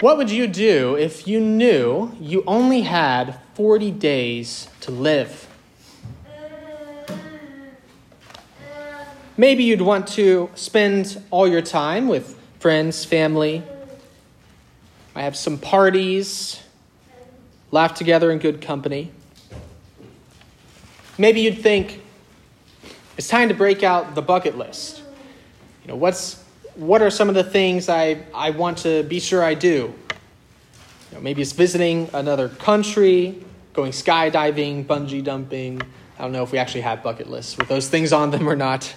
What would you do if you knew you only had 40 days to live? Maybe you'd want to spend all your time with friends, family. I have some parties, laugh together in good company. Maybe you'd think it's time to break out the bucket list. You know, what's what are some of the things I, I want to be sure I do? You know, maybe it's visiting another country, going skydiving, bungee jumping. I don't know if we actually have bucket lists with those things on them or not.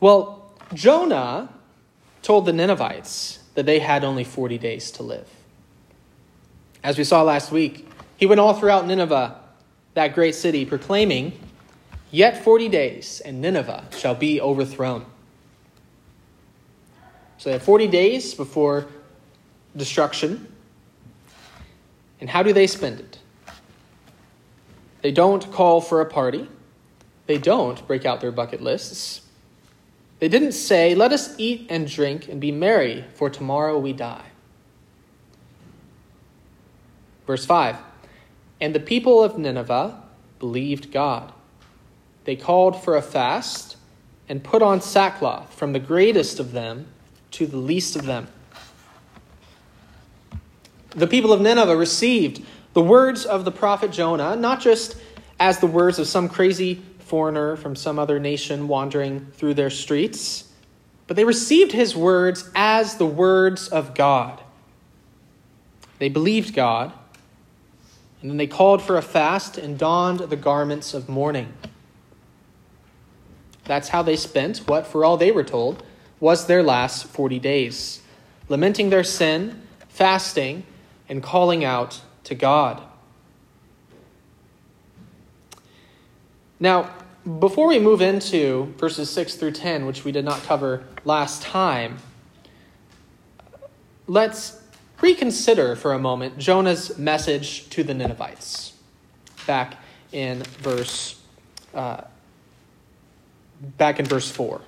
Well, Jonah told the Ninevites that they had only 40 days to live. As we saw last week, he went all throughout Nineveh, that great city, proclaiming, Yet 40 days, and Nineveh shall be overthrown. So they have 40 days before destruction. And how do they spend it? They don't call for a party. They don't break out their bucket lists. They didn't say, Let us eat and drink and be merry, for tomorrow we die. Verse 5 And the people of Nineveh believed God. They called for a fast and put on sackcloth from the greatest of them to the least of them. The people of Nineveh received the words of the prophet Jonah not just as the words of some crazy foreigner from some other nation wandering through their streets, but they received his words as the words of God. They believed God, and then they called for a fast and donned the garments of mourning. That's how they spent what, for all they were told, was their last 40 days, lamenting their sin, fasting, and calling out to God. Now, before we move into verses 6 through 10, which we did not cover last time, let's reconsider for a moment Jonah's message to the Ninevites back in verse uh, back in verse 4.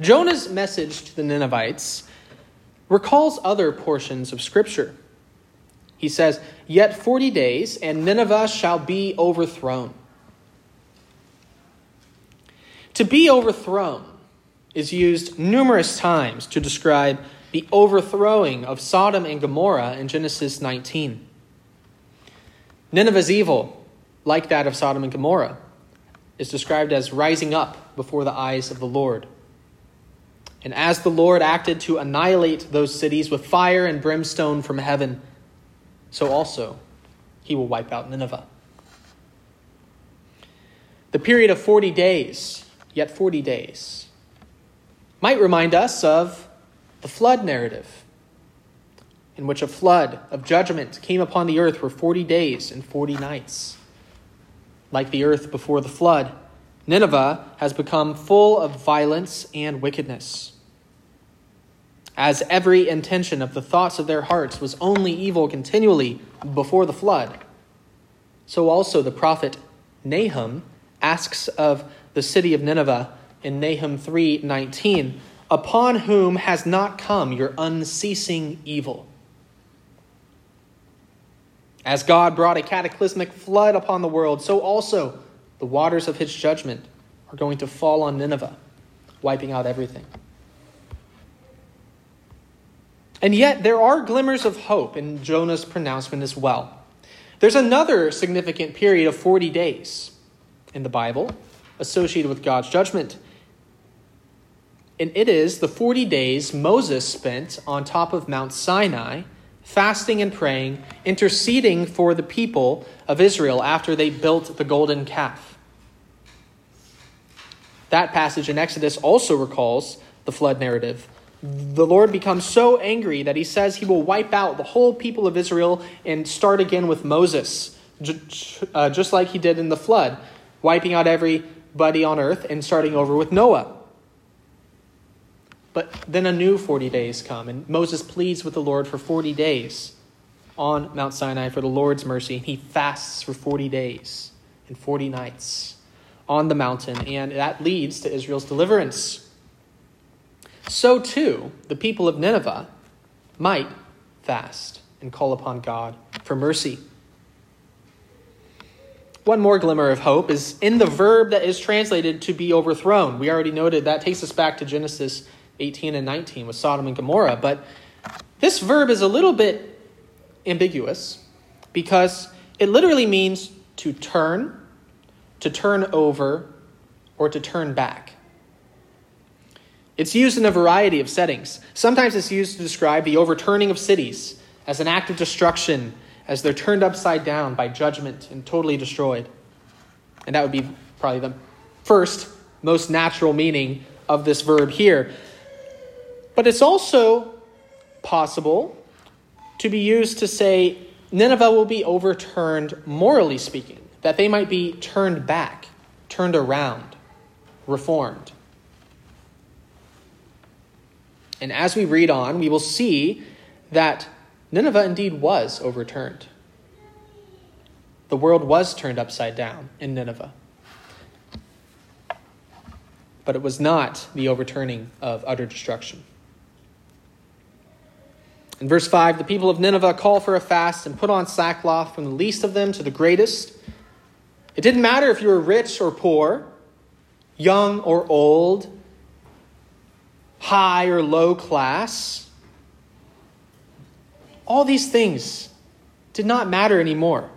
Jonah's message to the Ninevites recalls other portions of Scripture. He says, Yet 40 days, and Nineveh shall be overthrown. To be overthrown is used numerous times to describe the overthrowing of Sodom and Gomorrah in Genesis 19. Nineveh's evil, like that of Sodom and Gomorrah, is described as rising up before the eyes of the Lord. And as the Lord acted to annihilate those cities with fire and brimstone from heaven, so also he will wipe out Nineveh. The period of 40 days, yet 40 days, might remind us of the flood narrative, in which a flood of judgment came upon the earth for 40 days and 40 nights. Like the earth before the flood, Nineveh has become full of violence and wickedness. As every intention of the thoughts of their hearts was only evil continually before the flood, so also the prophet Nahum asks of the city of Nineveh in Nahum 3:19, "Upon whom has not come your unceasing evil?" As God brought a cataclysmic flood upon the world, so also the waters of his judgment are going to fall on Nineveh, wiping out everything. And yet, there are glimmers of hope in Jonah's pronouncement as well. There's another significant period of 40 days in the Bible associated with God's judgment. And it is the 40 days Moses spent on top of Mount Sinai fasting and praying, interceding for the people of Israel after they built the golden calf. That passage in Exodus also recalls the flood narrative. The Lord becomes so angry that he says he will wipe out the whole people of Israel and start again with Moses, uh, just like he did in the flood, wiping out everybody on earth and starting over with Noah. But then a new 40 days come, and Moses pleads with the Lord for 40 days on Mount Sinai for the Lord's mercy. He fasts for 40 days and 40 nights on the mountain, and that leads to Israel's deliverance. so too the people of Nineveh might fast and call upon God for mercy. One more glimmer of hope is in the verb that is translated to be overthrown. We already noted that takes us back to Genesis 18 and 19 with Sodom and Gomorrah, but this verb is a little bit ambiguous because it literally means to turn, to turn over, or to turn back. It's used in a variety of settings. Sometimes it's used to describe the overturning of cities as an act of destruction, as they're turned upside down by judgment and totally destroyed. And that would be probably the first, most natural meaning of this verb here. But it's also possible to be used to say Nineveh will be overturned morally speaking, that they might be turned back, turned around, reformed. And as we read on, we will see that Nineveh indeed was overturned. The world was turned upside down in Nineveh. But it was not the overturning of utter destruction. In verse 5, the people of Nineveh call for a fast and put on sackcloth from the least of them to the greatest. It didn't matter if you were rich or poor, young or old, high or low class. All these things did not matter anymore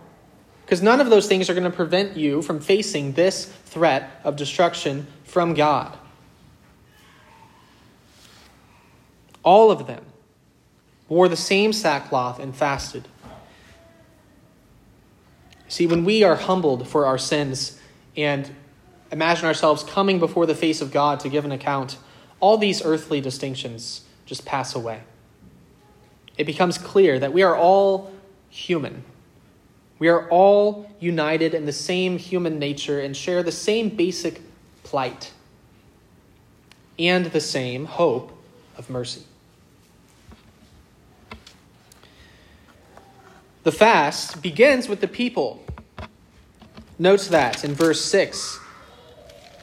because none of those things are going to prevent you from facing this threat of destruction from God. All of them wore the same sackcloth, and fasted. See, when we are humbled for our sins and imagine ourselves coming before the face of God to give an account, all these earthly distinctions just pass away. It becomes clear that we are all human. We are all united in the same human nature and share the same basic plight and the same hope of mercy. The fast begins with the people. Note that in verse 6,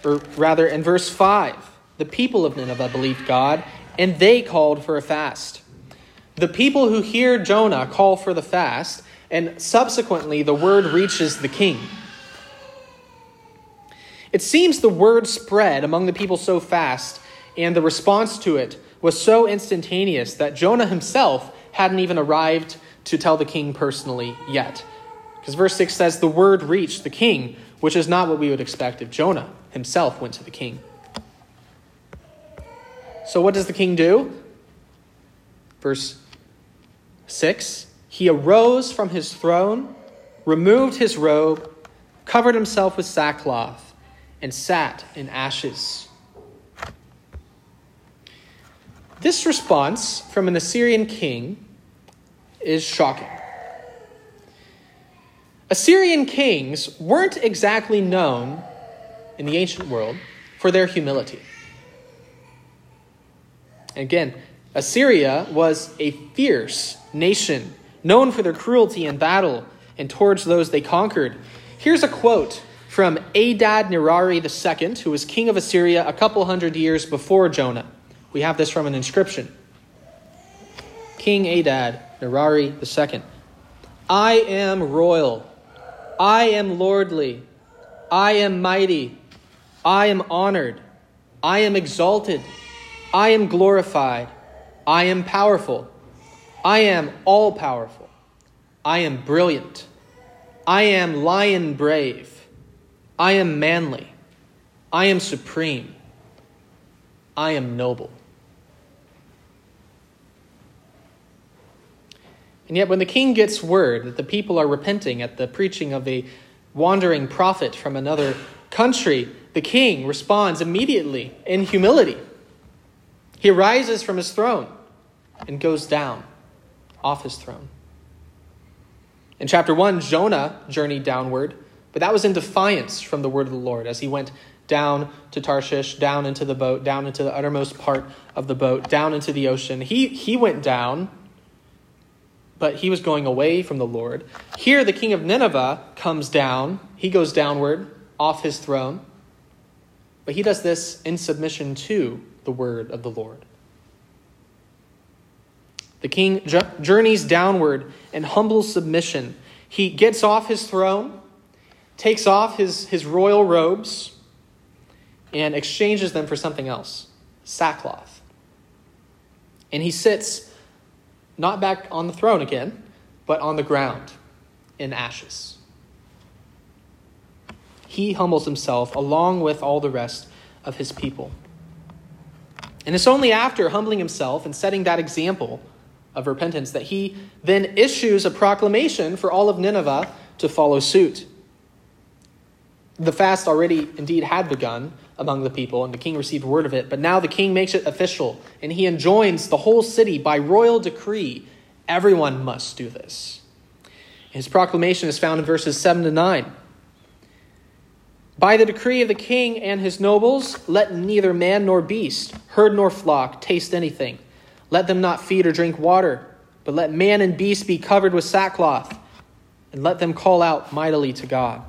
or rather in verse 5. The people of Nineveh believed God, and they called for a fast. The people who hear Jonah call for the fast, and subsequently the word reaches the king. It seems the word spread among the people so fast, and the response to it was so instantaneous that Jonah himself hadn't even arrived to tell the king personally yet. Because verse 6 says, The word reached the king, which is not what we would expect if Jonah himself went to the king. So, what does the king do? Verse 6 He arose from his throne, removed his robe, covered himself with sackcloth, and sat in ashes. This response from an Assyrian king is shocking. Assyrian kings weren't exactly known in the ancient world for their humility. Again, Assyria was a fierce nation, known for their cruelty in battle and towards those they conquered. Here's a quote from Adad Nirari II, who was king of Assyria a couple hundred years before Jonah. We have this from an inscription. King Adad Nirari II. I am royal. I am lordly. I am mighty. I am honored. I am exalted. I am glorified. I am powerful. I am all powerful. I am brilliant. I am lion brave. I am manly. I am supreme. I am noble. And yet, when the king gets word that the people are repenting at the preaching of a wandering prophet from another country, the king responds immediately in humility. He rises from his throne and goes down off his throne. In chapter 1, Jonah journeyed downward, but that was in defiance from the word of the Lord as he went down to Tarshish, down into the boat, down into the uttermost part of the boat, down into the ocean. He, he went down but he was going away from the Lord. Here, the king of Nineveh comes down. He goes downward off his throne. But he does this in submission to the word of the Lord. The king journeys downward in humble submission. He gets off his throne, takes off his, his royal robes, and exchanges them for something else sackcloth. And he sits not back on the throne again, but on the ground in ashes. He humbles himself along with all the rest of his people. And it's only after humbling himself and setting that example of repentance that he then issues a proclamation for all of Nineveh to follow suit. The fast already indeed had begun among the people, and the king received word of it, but now the king makes it official, and he enjoins the whole city by royal decree everyone must do this. His proclamation is found in verses 7 to 9. By the decree of the king and his nobles, let neither man nor beast, herd nor flock, taste anything let them not feed or drink water, but let man and beast be covered with sackcloth, and let them call out mightily to God.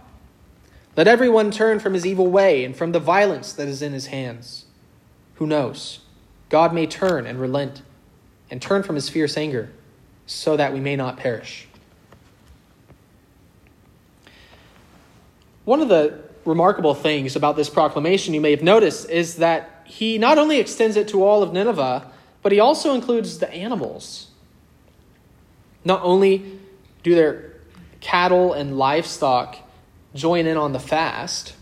Let everyone turn from his evil way and from the violence that is in his hands. Who knows? God may turn and relent and turn from his fierce anger so that we may not perish. One of the remarkable things about this proclamation you may have noticed is that he not only extends it to all of Nineveh, but he also includes the animals. Not only do their cattle and livestock join in on the fast,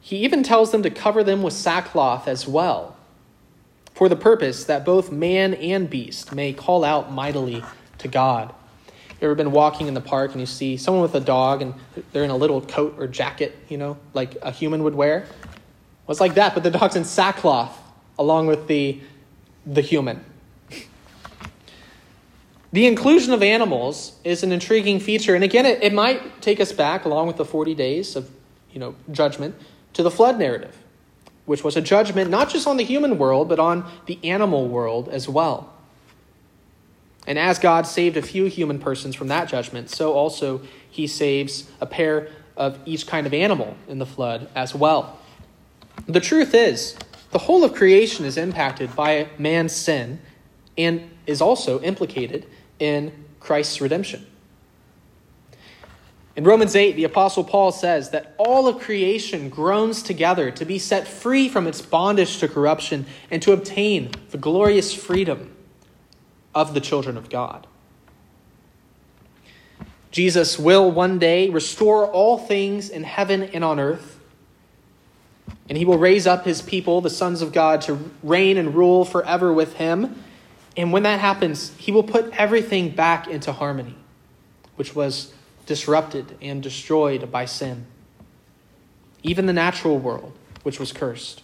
he even tells them to cover them with sackcloth as well, for the purpose that both man and beast may call out mightily to God. You ever been walking in the park and you see someone with a dog and they're in a little coat or jacket, you know, like a human would wear? Well, it's like that, but the dog's in sackcloth along with the the human. The inclusion of animals is an intriguing feature, and again, it, it might take us back, along with the 40 days of you know, judgment, to the flood narrative, which was a judgment not just on the human world, but on the animal world as well. And as God saved a few human persons from that judgment, so also he saves a pair of each kind of animal in the flood as well. The truth is, the whole of creation is impacted by man's sin and is also implicated in Christ's redemption. In Romans 8, the Apostle Paul says that all of creation groans together to be set free from its bondage to corruption and to obtain the glorious freedom of the children of God. Jesus will one day restore all things in heaven and on earth and he will raise up his people, the sons of God, to reign and rule forever with him. And when that happens, he will put everything back into harmony, which was disrupted and destroyed by sin. Even the natural world, which was cursed,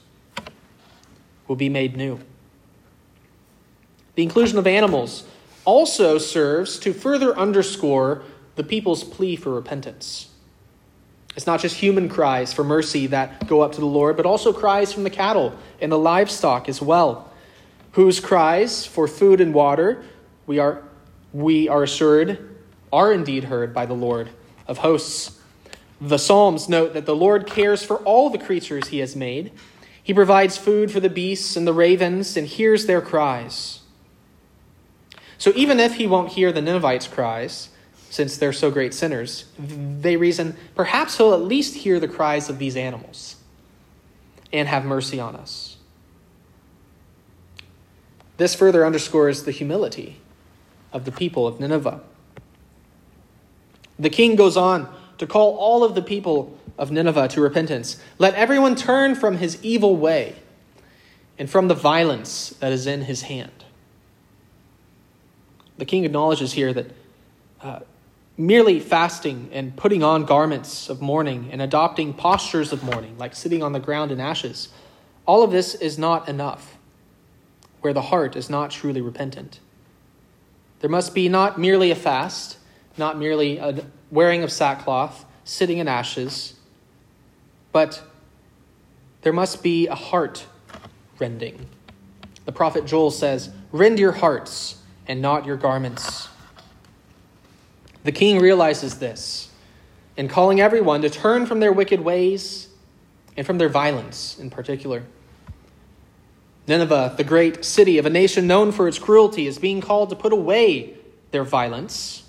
will be made new. The inclusion of animals also serves to further underscore the people's plea for repentance. It's not just human cries for mercy that go up to the Lord, but also cries from the cattle and the livestock as well, whose cries for food and water we are, we are assured are indeed heard by the Lord of hosts. The Psalms note that the Lord cares for all the creatures he has made. He provides food for the beasts and the ravens and hears their cries. So even if he won't hear the Ninevites' cries, since they're so great sinners, they reason perhaps he'll at least hear the cries of these animals and have mercy on us. This further underscores the humility of the people of Nineveh. The king goes on to call all of the people of Nineveh to repentance. Let everyone turn from his evil way and from the violence that is in his hand. The king acknowledges here that uh, merely fasting and putting on garments of mourning and adopting postures of mourning, like sitting on the ground in ashes, all of this is not enough where the heart is not truly repentant. There must be not merely a fast, not merely a wearing of sackcloth, sitting in ashes, but there must be a heart rending. The prophet Joel says, Rend your hearts and not your garments. The king realizes this and calling everyone to turn from their wicked ways and from their violence in particular. Nineveh, the great city of a nation known for its cruelty, is being called to put away their violence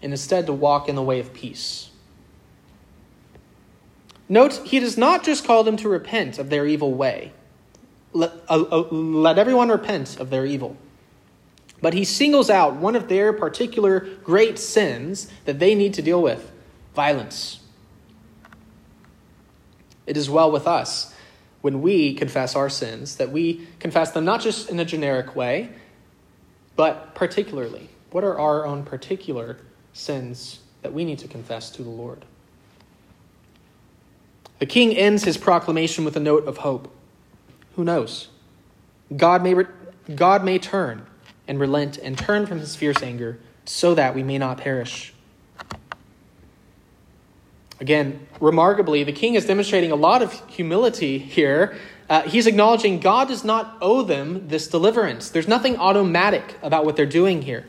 and instead to walk in the way of peace. Note, he does not just call them to repent of their evil way. Let, uh, uh, let everyone repent of their evil. But he singles out one of their particular great sins that they need to deal with violence. It is well with us when we confess our sins that we confess them not just in a generic way, but particularly. What are our own particular sins that we need to confess to the Lord? The king ends his proclamation with a note of hope. Who knows? God may, re- God may turn and relent and turn from his fierce anger so that we may not perish. Again, remarkably, the king is demonstrating a lot of humility here. Uh, he's acknowledging God does not owe them this deliverance. There's nothing automatic about what they're doing here.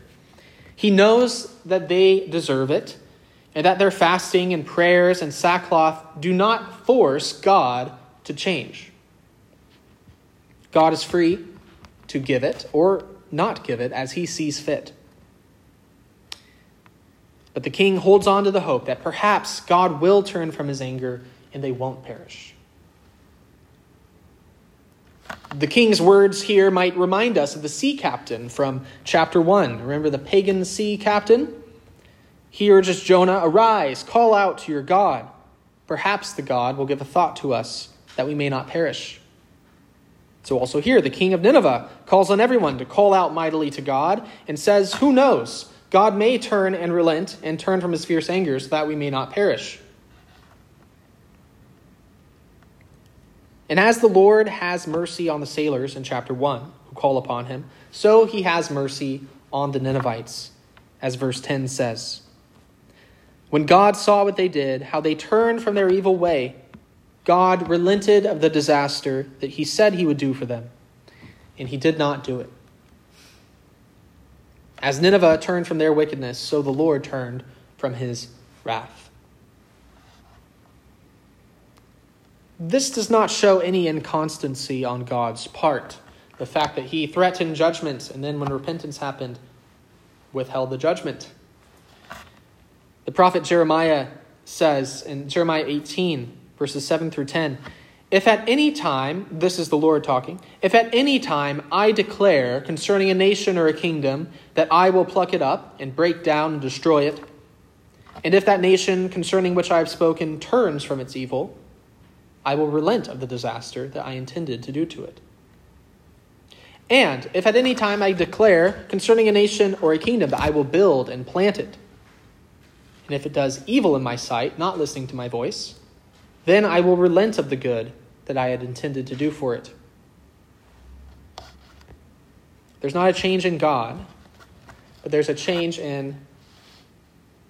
He knows that they deserve it, and that their fasting and prayers and sackcloth do not force God to change. God is free to give it or not give it as he sees fit. But the king holds on to the hope that perhaps God will turn from his anger and they won't perish. The king's words here might remind us of the sea captain from chapter 1. Remember the pagan sea captain? He urges Jonah, Arise, call out to your God. Perhaps the God will give a thought to us that we may not perish. So, also here, the king of Nineveh calls on everyone to call out mightily to God and says, Who knows? God may turn and relent and turn from his fierce anger so that we may not perish. And as the Lord has mercy on the sailors in chapter 1 who call upon him, so he has mercy on the Ninevites, as verse 10 says. When God saw what they did, how they turned from their evil way, God relented of the disaster that he said he would do for them, and he did not do it. As Nineveh turned from their wickedness, so the Lord turned from his wrath. This does not show any inconstancy on God's part. The fact that he threatened judgment and then, when repentance happened, withheld the judgment. The prophet Jeremiah says in Jeremiah 18, verses 7 through 10 If at any time, this is the Lord talking, if at any time I declare concerning a nation or a kingdom that I will pluck it up and break down and destroy it, and if that nation concerning which I have spoken turns from its evil, I will relent of the disaster that I intended to do to it. And if at any time I declare concerning a nation or a kingdom that I will build and plant it, and if it does evil in my sight, not listening to my voice, then I will relent of the good that I had intended to do for it. There's not a change in God, but there's a change in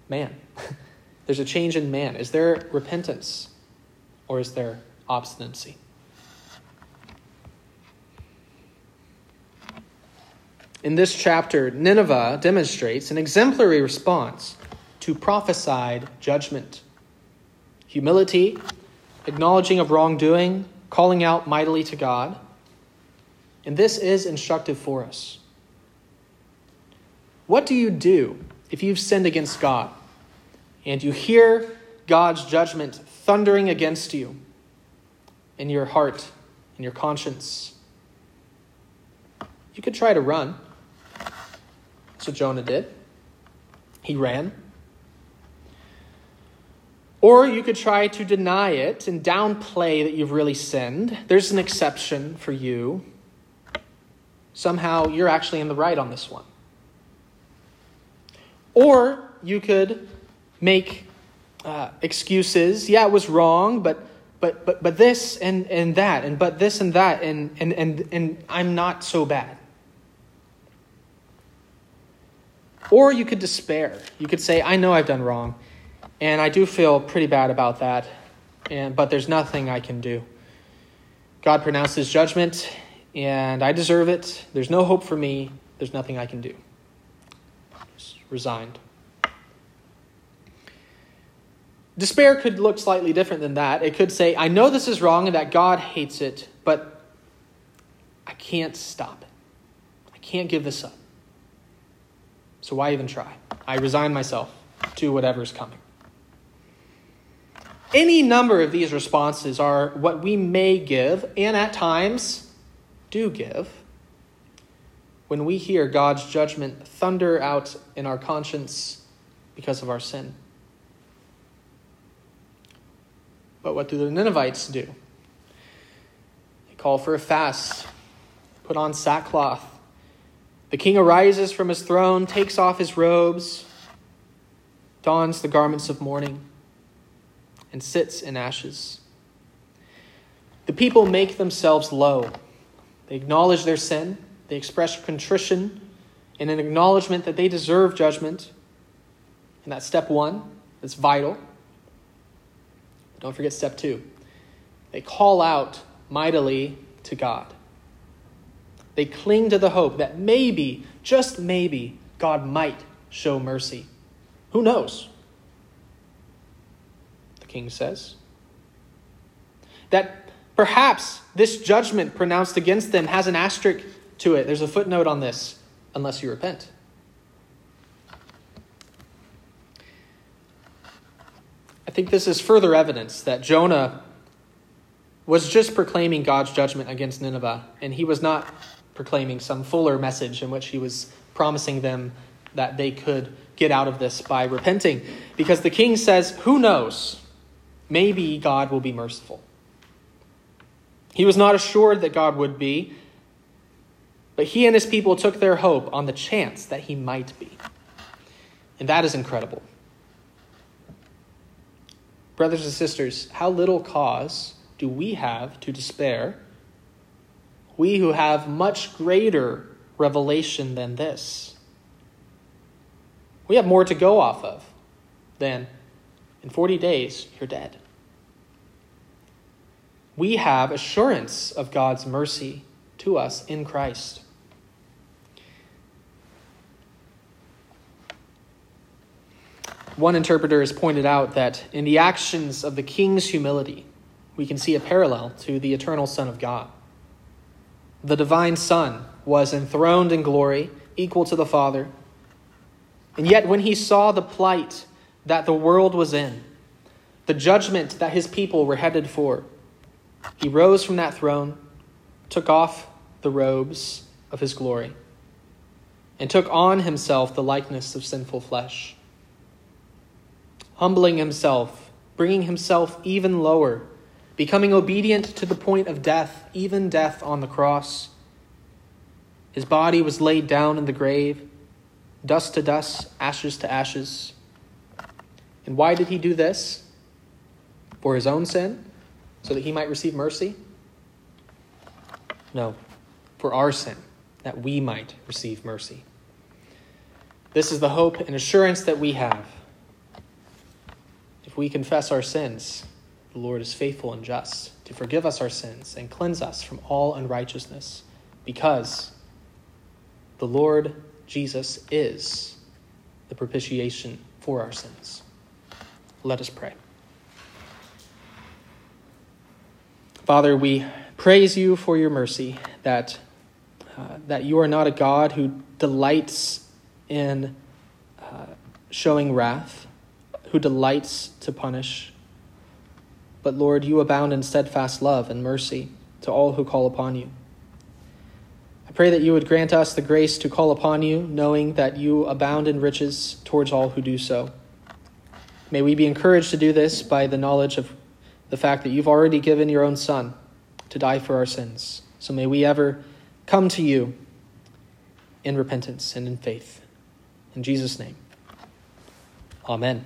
man. there's a change in man. Is there repentance? or is there obstinacy? In this chapter, Nineveh demonstrates an exemplary response to prophesied judgment. Humility, acknowledging of wrongdoing, calling out mightily to God. And this is instructive for us. What do you do if you've sinned against God and you hear God's judgment thundering against you in your heart, in your conscience. You could try to run. That's what Jonah did. He ran. Or you could try to deny it and downplay that you've really sinned. There's an exception for you. Somehow you're actually in the right on this one. Or you could make uh, excuses. Yeah, it was wrong, but but but but this and and that and but this and that and and and and I'm not so bad. Or you could despair. You could say, I know I've done wrong, and I do feel pretty bad about that, and but there's nothing I can do. God pronounced his judgment, and I deserve it. There's no hope for me. There's nothing I can do. Just resigned. Despair could look slightly different than that. It could say, I know this is wrong and that God hates it, but I can't stop it. I can't give this up. So why even try? I resign myself to whatever's coming. Any number of these responses are what we may give, and at times do give, when we hear God's judgment thunder out in our conscience because of our sin. But what do the Ninevites do? They call for a fast, put on sackcloth. The king arises from his throne, takes off his robes, dons the garments of mourning, and sits in ashes. The people make themselves low. They acknowledge their sin, they express contrition in an acknowledgement that they deserve judgment. And that's step one, that's vital. Don't forget step two. They call out mightily to God. They cling to the hope that maybe, just maybe, God might show mercy. Who knows? King says. That perhaps this judgment pronounced against them has an asterisk to it. There's a footnote on this, unless you repent. I think this is further evidence that Jonah was just proclaiming God's judgment against Nineveh, and he was not proclaiming some fuller message in which he was promising them that they could get out of this by repenting. Because the king says, Who knows? Maybe God will be merciful. He was not assured that God would be, but he and his people took their hope on the chance that he might be. And that is incredible. Brothers and sisters, how little cause do we have to despair? We who have much greater revelation than this. We have more to go off of than in 40 days, you're dead. We have assurance of God's mercy to us in Christ. One interpreter has pointed out that in the actions of the king's humility, we can see a parallel to the eternal Son of God. The divine Son was enthroned in glory, equal to the Father. And yet, when he saw the plight that the world was in, the judgment that his people were headed for, he rose from that throne, took off the robes of his glory, and took on himself the likeness of sinful flesh humbling himself, bringing himself even lower, becoming obedient to the point of death, even death on the cross. His body was laid down in the grave, dust to dust, ashes to ashes. And why did he do this? For his own sin? So that he might receive mercy? No, for our sin, that we might receive mercy. This is the hope and assurance that we have if we confess our sins, the Lord is faithful and just to forgive us our sins and cleanse us from all unrighteousness, because the Lord Jesus is the propitiation for our sins. Let us pray. Father, we praise you for your mercy, that, uh, that you are not a God who delights in uh, showing wrath who delights to punish. But Lord, you abound in steadfast love and mercy to all who call upon you. I pray that you would grant us the grace to call upon you, knowing that you abound in riches towards all who do so. May we be encouraged to do this by the knowledge of the fact that you've already given your own Son to die for our sins. So may we ever come to you in repentance and in faith. In Jesus' name, amen.